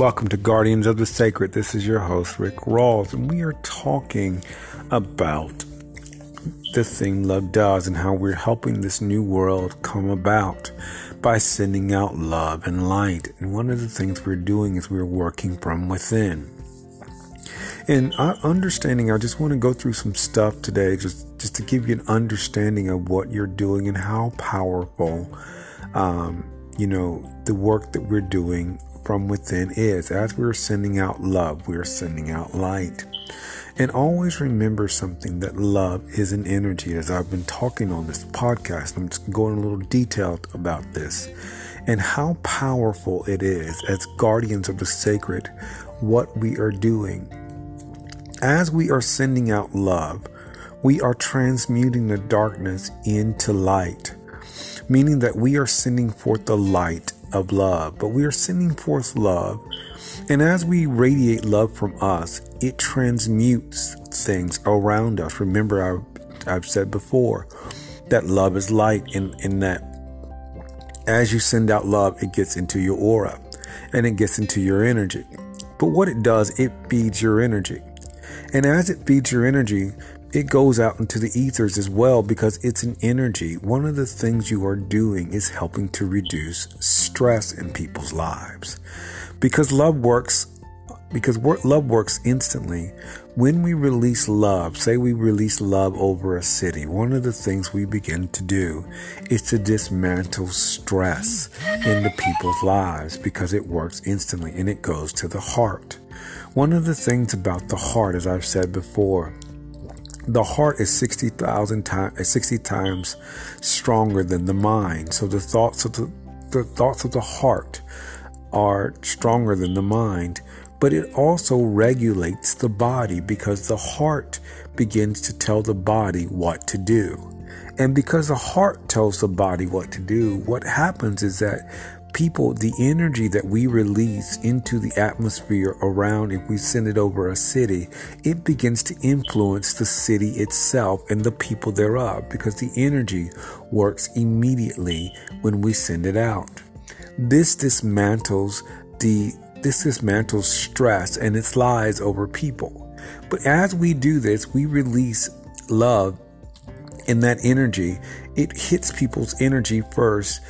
Welcome to Guardians of the Sacred. This is your host, Rick Rawls, and we are talking about the thing love does and how we're helping this new world come about by sending out love and light. And one of the things we're doing is we're working from within. And understanding, I just want to go through some stuff today, just just to give you an understanding of what you're doing and how powerful, um, you know, the work that we're doing from within is. As we're sending out love, we're sending out light. And always remember something that love is an energy. As I've been talking on this podcast, I'm just going a little detailed about this and how powerful it is as guardians of the sacred, what we are doing as we are sending out love, we are transmuting the darkness into light, meaning that we are sending forth the light of love, but we are sending forth love. And as we radiate love from us, it transmutes things around us. Remember, I've, I've said before that love is light, in, in that as you send out love, it gets into your aura and it gets into your energy. But what it does, it feeds your energy. And as it feeds your energy, it goes out into the ethers as well because it's an energy. One of the things you are doing is helping to reduce stress in people's lives. Because love works because love works instantly. When we release love, say we release love over a city, one of the things we begin to do is to dismantle stress in the people's lives because it works instantly and it goes to the heart. One of the things about the heart, as I've said before, the heart is 60,000 times 60 times stronger than the mind. So the thoughts of the, the thoughts of the heart are stronger than the mind, but it also regulates the body because the heart begins to tell the body what to do. And because the heart tells the body what to do, what happens is that people, the energy that we release into the atmosphere around, if we send it over a city, it begins to influence the city itself and the people thereof because the energy works immediately when we send it out. This dismantles the this dismantles stress and its lies over people. But as we do this, we release love in that energy. It hits people's energy first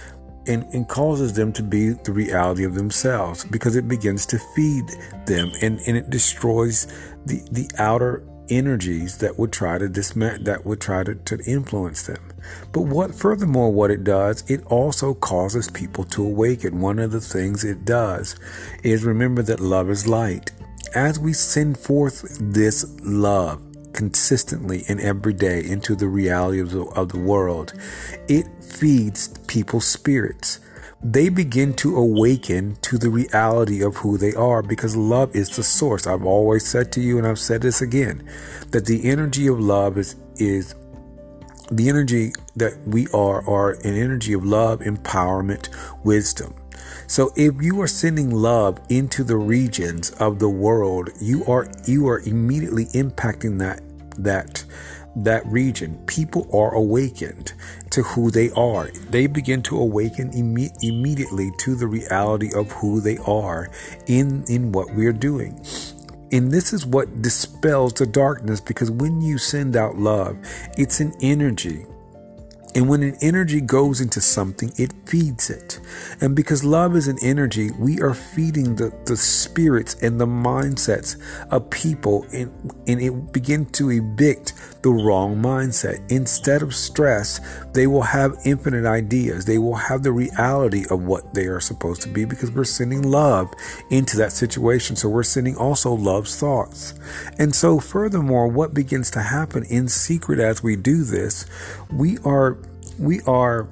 and, and causes them to be the reality of themselves because it begins to feed them and, and it destroys the, the outer energies that would try to dismantle that would try to, to influence them. But what furthermore what it does, it also causes people to awaken. One of the things it does is remember that love is light. As we send forth this love, consistently and every day into the reality of the, of the world, it feeds people's spirits. They begin to awaken to the reality of who they are because love is the source. I've always said to you, and I've said this again, that the energy of love is, is the energy that we are, are an energy of love, empowerment, wisdom. So if you are sending love into the regions of the world, you are you are immediately impacting that that that region. People are awakened to who they are. They begin to awaken imme- immediately to the reality of who they are in in what we are doing. And this is what dispels the darkness because when you send out love, it's an energy and when an energy goes into something, it feeds it. And because love is an energy, we are feeding the, the spirits and the mindsets of people, and, and it begin to evict the wrong mindset. Instead of stress, they will have infinite ideas. They will have the reality of what they are supposed to be because we're sending love into that situation. So we're sending also love's thoughts. And so, furthermore, what begins to happen in secret as we do this, we are we are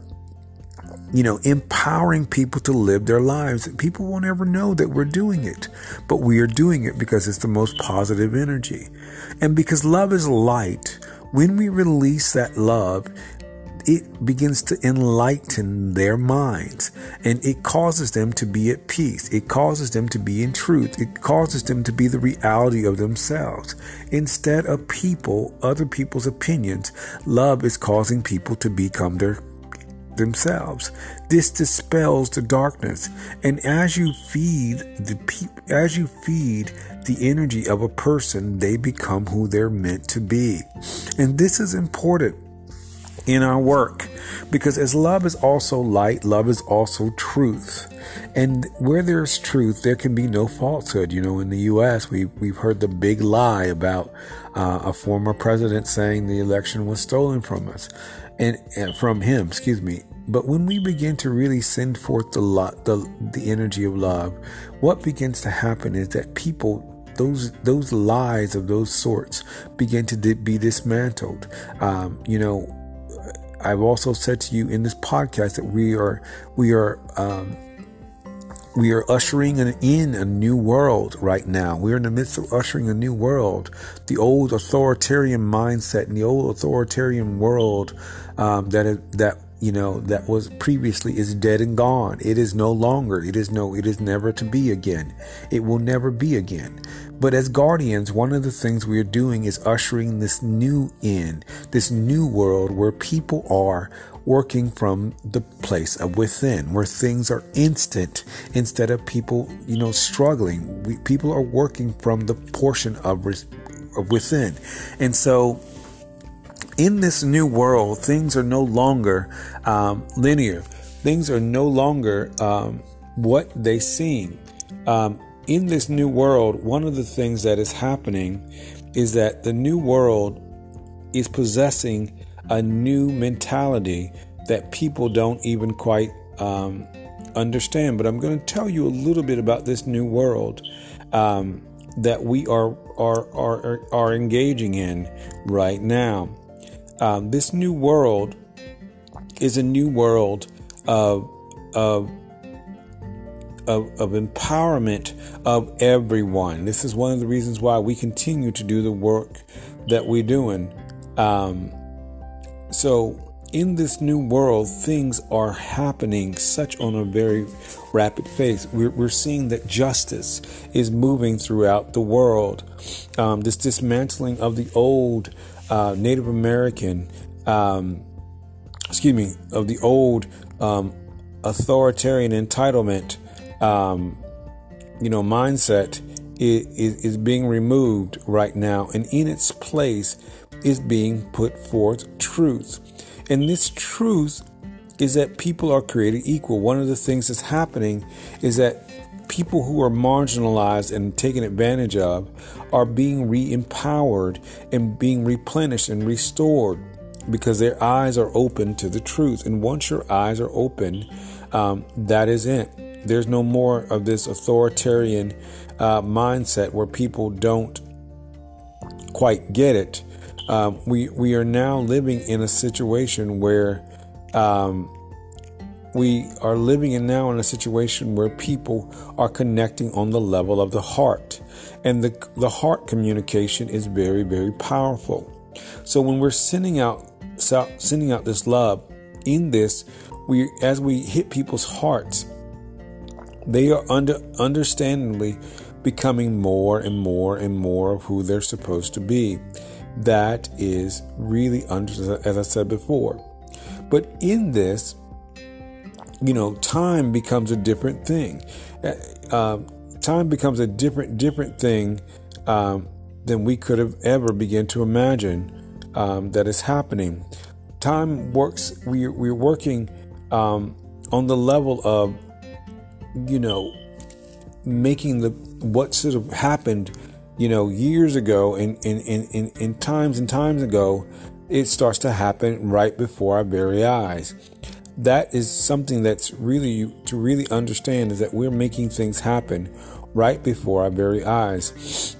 you know, empowering people to live their lives. People won't ever know that we're doing it, but we are doing it because it's the most positive energy. And because love is light, when we release that love, it begins to enlighten their minds and it causes them to be at peace. It causes them to be in truth. It causes them to be the reality of themselves. Instead of people, other people's opinions, love is causing people to become their themselves. This dispels the darkness. And as you feed the pe- as you feed the energy of a person, they become who they're meant to be. And this is important in our work because as love is also light, love is also truth. And where there's truth, there can be no falsehood. You know, in the U.S., we, we've heard the big lie about uh, a former president saying the election was stolen from us and, and from him, excuse me. But when we begin to really send forth the, lo- the the energy of love, what begins to happen is that people those those lies of those sorts begin to be dismantled. Um, you know, I've also said to you in this podcast that we are we are um, we are ushering in a new world right now. We're in the midst of ushering a new world. The old authoritarian mindset and the old authoritarian world um, that you know that was previously is dead and gone. It is no longer. It is no. It is never to be again. It will never be again. But as guardians, one of the things we are doing is ushering this new in, this new world where people are working from the place of within, where things are instant instead of people, you know, struggling. We, people are working from the portion of, of within. And so in this new world, things are no longer um, linear. Things are no longer um, what they seem. Um, in this new world, one of the things that is happening is that the new world is possessing a new mentality that people don't even quite um, understand. But I'm going to tell you a little bit about this new world um, that we are, are are are engaging in right now. Um, this new world is a new world of of of, of empowerment of everyone. This is one of the reasons why we continue to do the work that we're doing. Um, so, in this new world, things are happening such on a very rapid pace. We're, we're seeing that justice is moving throughout the world. Um, this dismantling of the old uh, Native American, um, excuse me, of the old um, authoritarian entitlement um, you know, mindset is, is being removed right now, and in its place is being put forth truth. And this truth is that people are created equal. One of the things that's happening is that people who are marginalized and taken advantage of are being re empowered and being replenished and restored because their eyes are open to the truth. And once your eyes are open, um, that is it. There's no more of this authoritarian uh, mindset where people don't quite get it. Um, we we are now living in a situation where um, we are living in now in a situation where people are connecting on the level of the heart, and the the heart communication is very very powerful. So when we're sending out sending out this love in this, we as we hit people's hearts they are under understandably becoming more and more and more of who they're supposed to be. That is really under, as I said before. But in this, you know, time becomes a different thing. Uh, um, time becomes a different, different thing um, than we could have ever begin to imagine um, that is happening. Time works. We, we're working um, on the level of you know, making the what should have happened, you know, years ago and in, in, in, in times and times ago, it starts to happen right before our very eyes. That is something that's really to really understand is that we're making things happen right before our very eyes.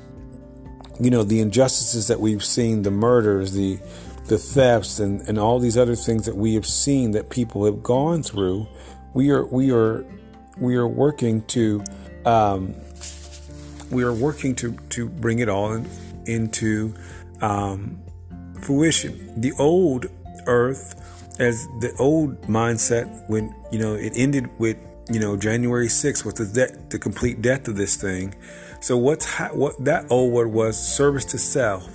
You know, the injustices that we've seen, the murders, the the thefts and, and all these other things that we have seen that people have gone through, we are we are we are working to um, we are working to to bring it all in, into um, fruition. The old earth, as the old mindset, when you know it ended with you know January 6th with the de- the complete death of this thing. So what's ha- what that old word was service to self,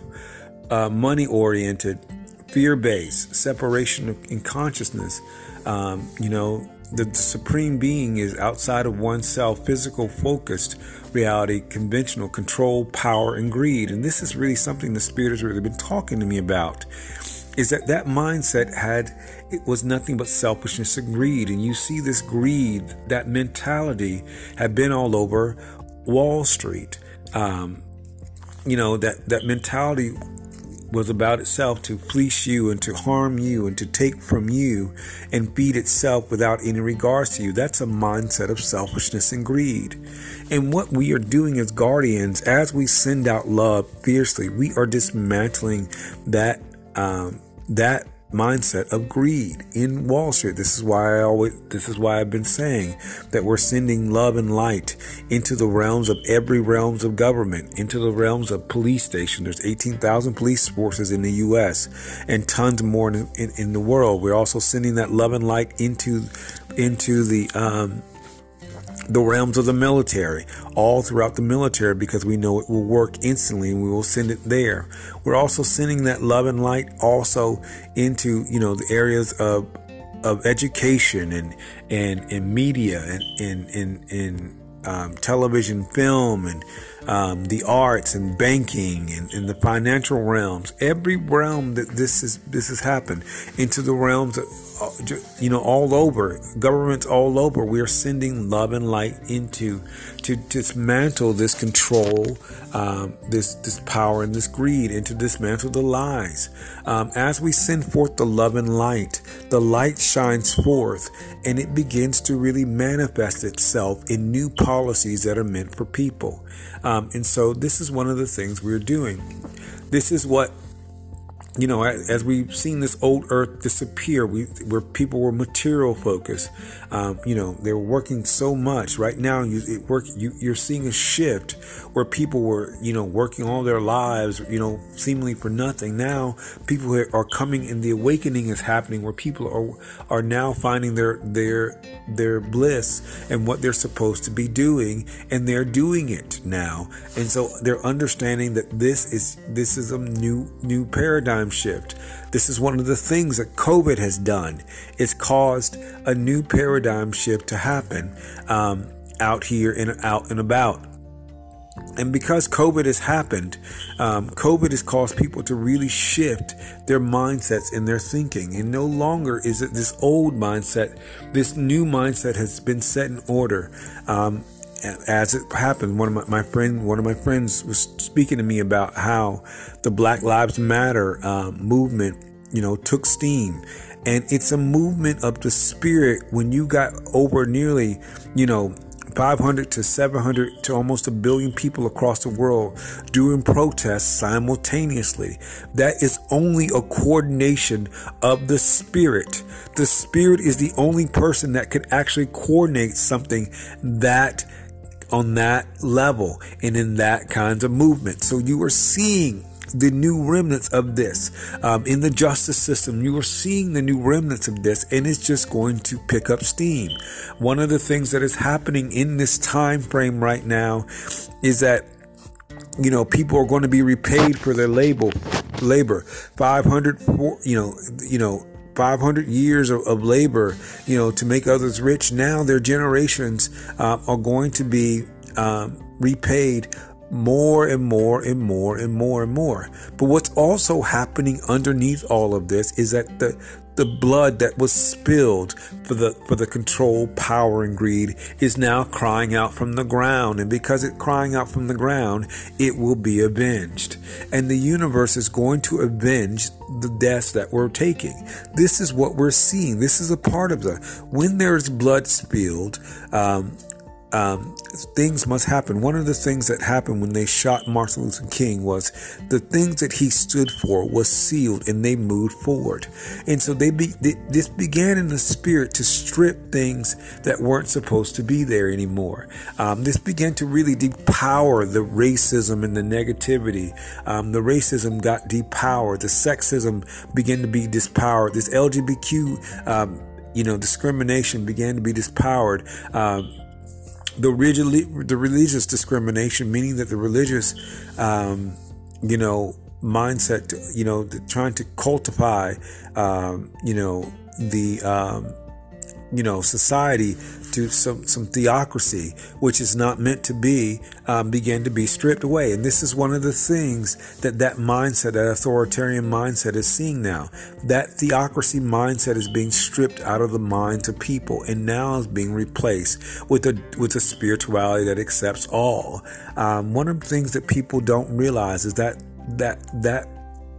uh, money oriented, fear based, separation in consciousness. Um, you know, the, the supreme being is outside of oneself, physical focused reality, conventional control, power, and greed. And this is really something the Spirit has really been talking to me about. Is that that mindset had it was nothing but selfishness and greed, and you see this greed, that mentality, had been all over Wall Street. Um, you know that that mentality was about itself to fleece you and to harm you and to take from you and feed itself without any regards to you. That's a mindset of selfishness and greed. And what we are doing as guardians, as we send out love fiercely, we are dismantling that um, that mindset of greed in Wall Street. This is why I always this is why I've been saying that we're sending love and light into the realms of every realms of government, into the realms of police station. There's 18,000 police forces in the US and tons more in, in, in, the world. We're also sending that love and light into into the um, the realms of the military, all throughout the military, because we know it will work instantly and we will send it there. We're also sending that love and light also into, you know, the areas of of education and and, and media and in in, in um, television, film, and um, the arts and banking and, and, the financial realms. Every realm that this is this has happened into the realms of you know all over governments all over. We are sending love and light into to dismantle this control, um, this this power and this greed, and to dismantle the lies. Um, as we send forth the love and light, the light shines forth, and it begins to really manifest itself in new policies that are meant for people. Um, and so, this is one of the things we're doing. This is what you know, as we've seen this old earth disappear, we where people were material focused, um, you know, they were working so much. Right now, you work, you, you're seeing a shift where people were, you know, working all their lives, you know, seemingly for nothing. Now, people are coming, and the awakening is happening where people are are now finding their their their bliss and what they're supposed to be doing, and they're doing it now. And so they're understanding that this is this is a new new paradigm paradigm shift. This is one of the things that COVID has done. It's caused a new paradigm shift to happen um, out here and out and about. And because COVID has happened, um, COVID has caused people to really shift their mindsets and their thinking. And no longer is it this old mindset, this new mindset has been set in order. Um, as it happened, one of my, my friend, one of my friends was speaking to me about how the Black Lives Matter um, movement, you know, took steam, and it's a movement of the spirit. When you got over nearly, you know, 500 to 700 to almost a billion people across the world doing protests simultaneously. That is only a coordination of the spirit. The spirit is the only person that can actually coordinate something that on that level and in that kind of movement. So you are seeing the new remnants of this um, in the justice system. You are seeing the new remnants of this, and it's just going to pick up steam. One of the things that is happening in this time frame right now is that you know people are going to be repaid for their label labor 500 you know you know 500 years of, of, labor, you know, to make others rich. Now their generations uh, are going to be um, repaid more and more and more and more and more. But what's also happening underneath all of this is that the the blood that was spilled for the for the control, power, and greed is now crying out from the ground, and because it's crying out from the ground, it will be avenged, and the universe is going to avenge the deaths that we're taking. This is what we're seeing. This is a part of the when there's blood spilled. Um, um, things must happen. One of the things that happened when they shot Martin Luther King was the things that he stood for was sealed and they moved forward. And so they, be, they this began in the spirit to strip things that weren't supposed to be there anymore. Um, this began to really depower the racism and the negativity. Um, the racism got depowered. The sexism began to be dispowered. This LGBTQ, um, you know, discrimination began to be dispowered. Um, the, the religious discrimination, meaning that the religious, um, you know, mindset, you know, trying to cultivate, um, you know, the, um, you know, society to some, some theocracy, which is not meant to be, um, begin to be stripped away. And this is one of the things that that mindset, that authoritarian mindset is seeing now. That theocracy mindset is being stripped out of the minds of people and now is being replaced with a, with a spirituality that accepts all. Um, one of the things that people don't realize is that, that, that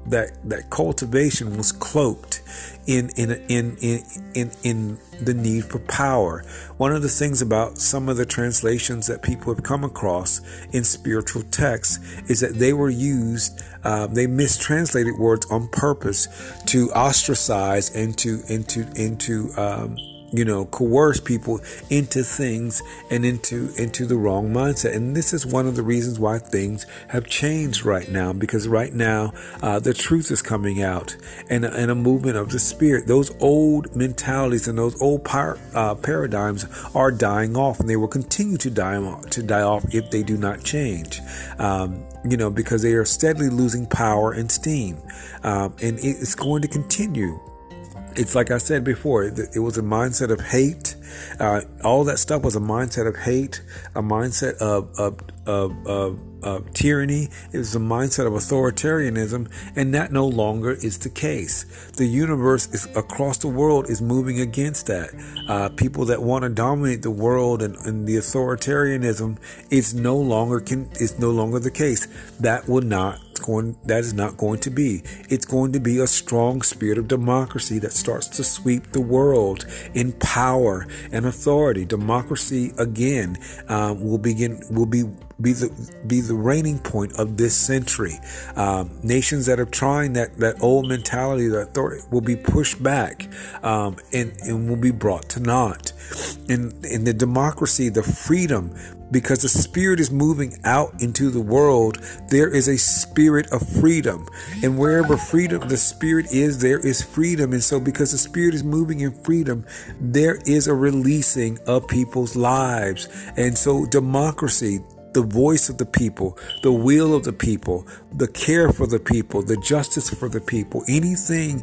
that that cultivation was cloaked in in in in in, in the need for power. One of the things about some of the translations that people have come across in spiritual texts is that they were used, uh, they mistranslated words on purpose to ostracize and to into into um, you know, coerce people into things and into into the wrong mindset. And this is one of the reasons why things have changed right now, because right now uh, the truth is coming out, and and a movement of the spirit. Those old mentalities and those old par- uh, paradigms are dying off, and they will continue to die to die off if they do not change. Um, you know, because they are steadily losing power and steam, um, and it's going to continue it's like I said before, it, was a mindset of hate. Uh, all that stuff was a mindset of hate, a mindset of, of, of, of, of tyranny. It was a mindset of authoritarianism, and that no longer is the case. The universe is across the world is moving against that. Uh, people that want to dominate the world and, and the authoritarianism is no longer can is no longer the case. That will not going that is not going to be. It's going to be a strong spirit of democracy that starts to sweep the world in power and authority. Democracy again um, will begin will be be the be the reigning point of this century. Um, nations that are trying that that old mentality, that authority, will be pushed back um, and and will be brought to naught. In in the democracy, the freedom because the spirit is moving out into the world there is a spirit of freedom. And wherever freedom the spirit is there is freedom. And so because the spirit is moving in freedom there is a releasing of people's lives. And so democracy the voice of the people, the will of the people, the care for the people, the justice for the people, anything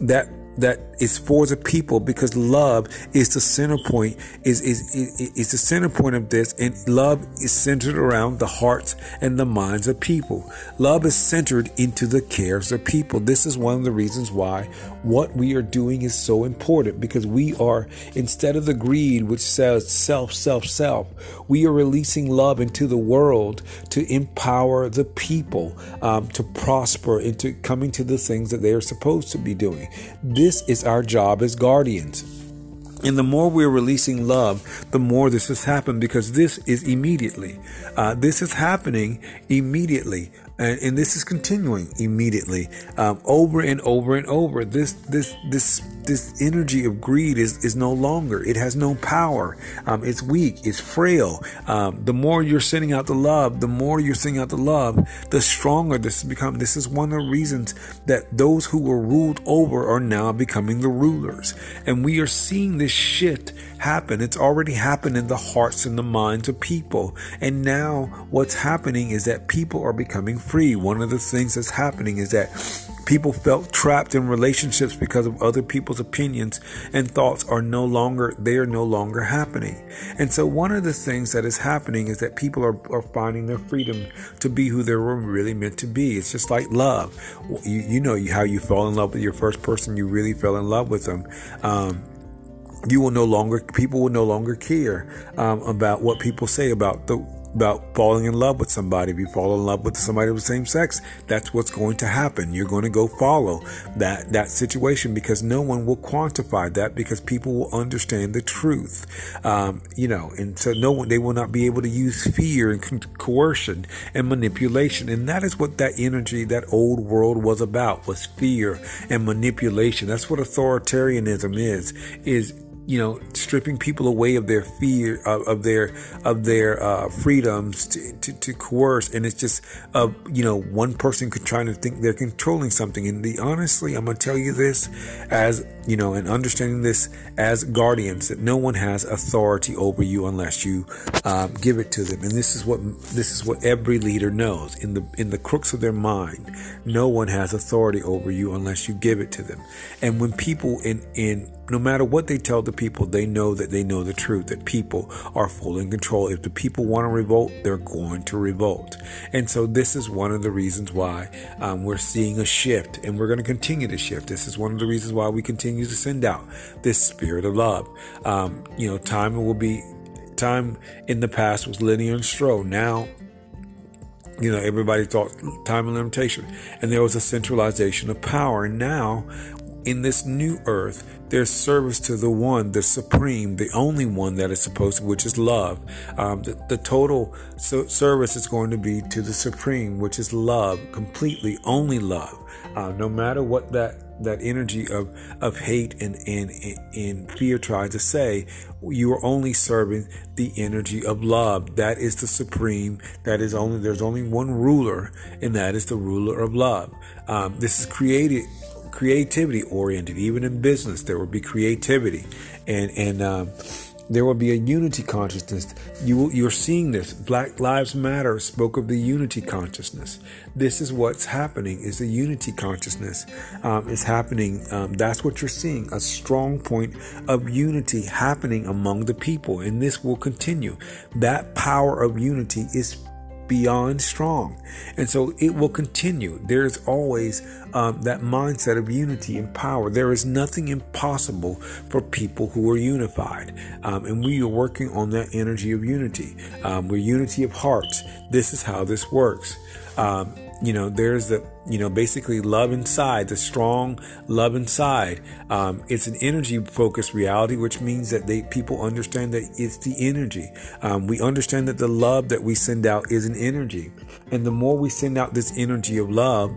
that that is for the people because love is the center point is, is is is the center point of this and love is centered around the hearts and the minds of people. Love is centered into the cares of people. This is one of the reasons why what we are doing is so important because we are instead of the greed which says self self self we are releasing love into the world to empower the people um, to prosper into coming to the things that they are supposed to be doing. This is our job as guardians. And the more we're releasing love, the more this has happened because this is immediately. Uh, this is happening immediately and, and this is continuing immediately um, over and over and over. This this this this energy of greed is is no longer. It has no power. Um, it's weak. It's frail. Um, the more you're sending out the love the more you're sending out the love the stronger this has become. This is one of the reasons that those who were ruled over are now becoming the rulers. And we are seeing this shift happen. It's already happened in the hearts and the minds of people. And now what's happening is that people are becoming free. One of the things that's happening is that people felt trapped in relationships because of other people's opinions and thoughts are no longer they are no longer happening. And so one of the things that is happening is that people are, are finding their freedom to be who they were really meant to be. It's just like love. You, you know how you fall in love with your first person, you really fell in love with them. Um, you will no longer people will no longer care um, about what people say about the about falling in love with somebody. If you fall in love with somebody of the same sex, that's what's going to happen. You're going to go follow that that situation because no one will quantify that because people will understand the truth. Um, you know, and so no one they will not be able to use fear and coercion and manipulation, and that is what that energy, that old world was about, was fear and manipulation. That's what authoritarianism is. Is you know, stripping people away of their fear, of, of their of their uh, freedoms to, to, to, coerce, and it's just, uh, you know, one person trying to think they're controlling something. And the honestly, I'm gonna tell you this, as you know, and understanding this as guardians, that no one has authority over you unless you um, give it to them. And this is what this is what every leader knows in the in the crooks of their mind. No one has authority over you unless you give it to them. And when people in in no matter what they tell the people, they know that they know the truth, that people are fully in control. If the people want to revolt, they're going to revolt. And so this is one of the reasons why um, we're seeing a shift and we're going to continue to shift. This is one of the reasons why we continue to send out this spirit of love. Um, you know, time will be, time in the past was linear and slow. Now, you know, everybody thought time and limitation, and there was a centralization of power. And now in this new earth, there's service to the one, the supreme, the only one that is supposed to, which is love. Um, the, the, total so service is going to be to the supreme, which is love, completely only love. Uh, no matter what that that energy of of hate and and and fear tries to say, you are only serving the energy of love. That is the supreme. That is only there's only one ruler, and that is the ruler of love. Um, this is created creativity oriented. Even in business, there will be creativity, and and um, there will be a unity consciousness. You you're seeing this. Black Lives Matter spoke of the unity consciousness. This is what's happening. Is the unity consciousness um, is happening? Um, that's what you're seeing. A strong point of unity happening among the people, and this will continue. That power of unity is beyond strong. And so it will continue. There's always um, that mindset of unity and power. There is nothing impossible for people who are unified. Um, and we are working on that energy of unity. Um, we're unity of hearts. This is how this works. Um, you know, there's the, you know, basically love inside, the strong love inside. Um, it's an energy focused reality, which means that they, people understand that it's the energy. Um, we understand that the love that we send out is an energy. And the more we send out this energy of love,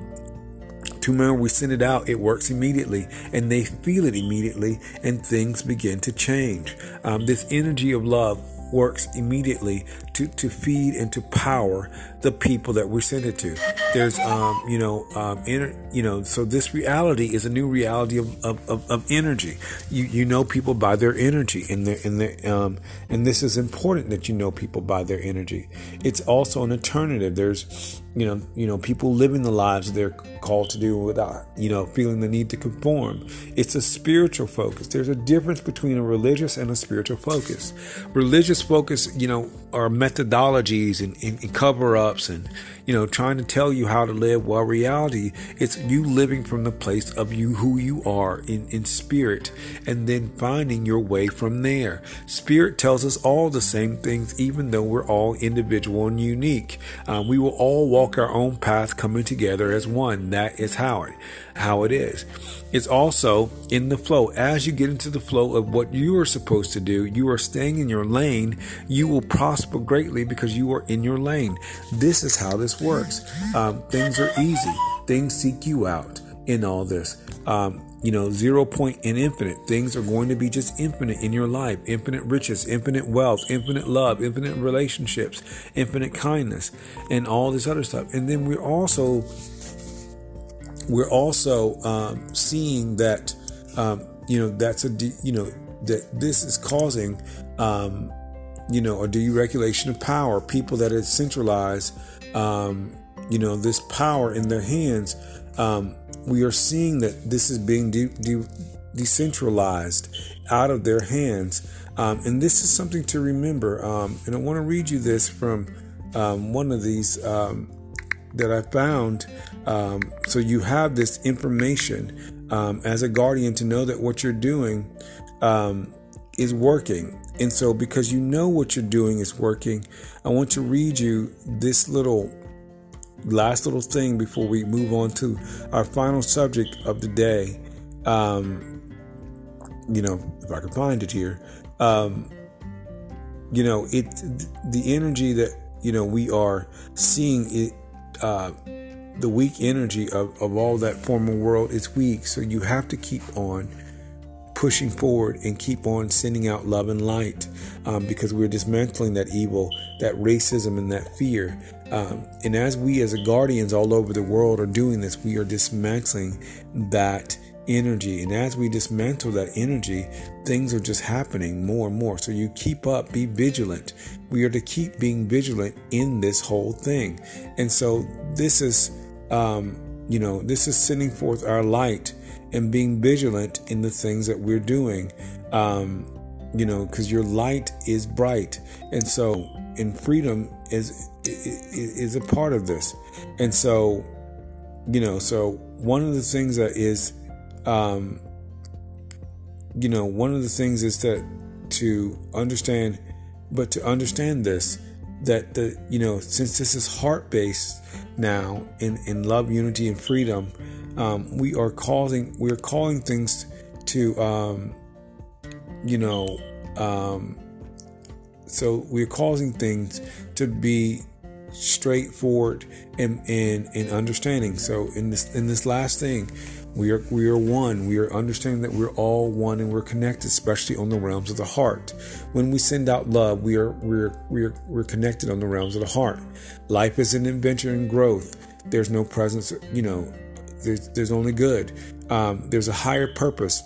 to when we send it out, it works immediately and they feel it immediately and things begin to change. Um, this energy of love works immediately to, to feed and to power the people that we send it to. There's, um, you know, um, you know, so this reality is a new reality of, of, of, of, energy. You, you know people by their energy and their, and their, um, and this is important that you know people by their energy. It's also an alternative. There's, you know, you know, people living the lives they're called to do without, you know, feeling the need to conform. It's a spiritual focus. There's a difference between a religious and a spiritual focus. Religious focus, you know, are methodologies and, and, and cover ups and, you know, trying to tell you how to live. While reality, it's you living from the place of you, who you are in, in spirit, and then finding your way from there. Spirit tells us all the same things, even though we're all individual and unique. Um, we will all walk our own path coming together as one. That is how it, how it is. It's also in the flow. As you get into the flow of what you are supposed to do, you are staying in your lane, you will prosper greatly because you are in your lane. This is how this works. Um, things are easy. Things seek you out in all this. Um, you know, zero point and infinite. Things are going to be just infinite in your life. Infinite riches, infinite wealth, infinite love, infinite relationships, infinite kindness, and all this other stuff. And then we're also we're also um, seeing that um, you know that's a you know that this is causing um, you know a deregulation of power. People that are centralized, um, you know, this power in their hands. Um, we are seeing that this is being de- de- decentralized out of their hands, um, and this is something to remember. and I want to read you this from one of these that I found. Um, so you have this information um, as a guardian to know that what you're doing um, is working. And so, because you know what you're doing is working, I want to read you this little last little thing before we move on to our final subject of the day. Um, you know, if I can find it here. Um, you know, it the energy that you know we are seeing it uh, the weak energy of, of all that former world is weak. So you have to keep on pushing forward and keep on sending out love and light um, because we're dismantling that evil, that racism, and that fear. Um, and as we, as guardians all over the world, are doing this, we are dismantling that energy. And as we dismantle that energy, things are just happening more and more. So you keep up, be vigilant. We are to keep being vigilant in this whole thing. And so this is, um, you know, this is sending forth our light and being vigilant in the things that we're doing. Um, you know, because your light is bright. And so, in freedom is, is is a part of this. And so, you know, so one of the things that is um, you know, one of the things is that to understand, but to understand this, that the, you know, since this is heart based now in, in love, unity, and freedom, um, we are causing, we are calling things to, um, you know, um, so we're causing things to be straightforward and, and, and understanding. So in this, in this last thing, we are we are one. We are understanding that we're all one and we're connected, especially on the realms of the heart. When we send out love, we are we're we're we're connected on the realms of the heart. Life is an adventure and growth. There's no presence, you know. There's there's only good. Um, there's a higher purpose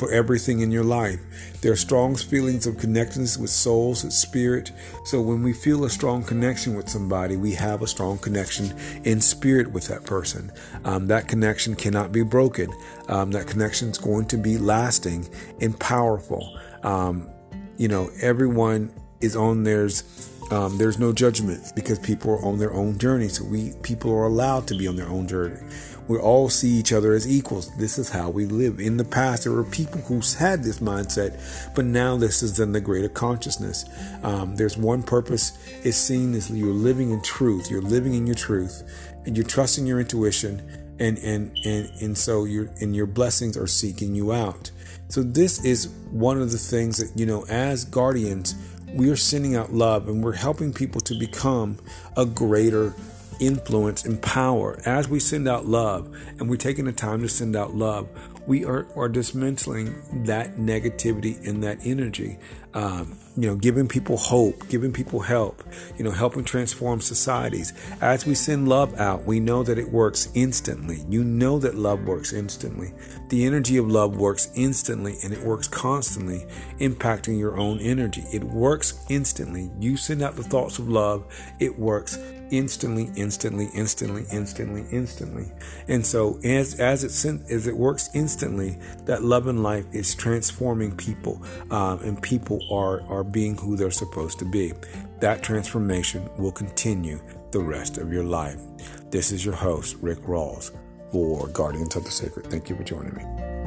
for everything in your life. There are strong feelings of connectedness with souls, with spirit. So when we feel a strong connection with somebody, we have a strong connection in spirit with that person. Um, that connection cannot be broken. Um, that connection is going to be lasting and powerful. Um, you know, everyone is on theirs. Um, there's no judgment because people are on their own journey. So we people are allowed to be on their own journey. We all see each other as equals. This is how we live. In the past, there were people who had this mindset, but now this is in the greater consciousness. Um, there's one purpose. It's seen as you're living in truth. You're living in your truth, and you're trusting your intuition, and and and and so your and your blessings are seeking you out. So this is one of the things that you know as guardians we are sending out love and we're helping people to become a greater influence and power. As we send out love and we're taking the time to send out love, we are, are dismantling that negativity and that energy. Um, you know, giving people hope, giving people help, you know, helping transform societies. As we send love out, we know that it works instantly. You know that love works instantly. The energy of love works instantly and it works constantly, impacting your own energy. It works instantly. You send out the thoughts of love, it works instantly, instantly, instantly, instantly, instantly. And so as as it as it works instantly, that love and life is transforming people, um, and people are are being who they're supposed to be. That transformation will continue the rest of your life. This is your host, Rick Rawls, for Guardians of the Sacred. Thank you for joining me.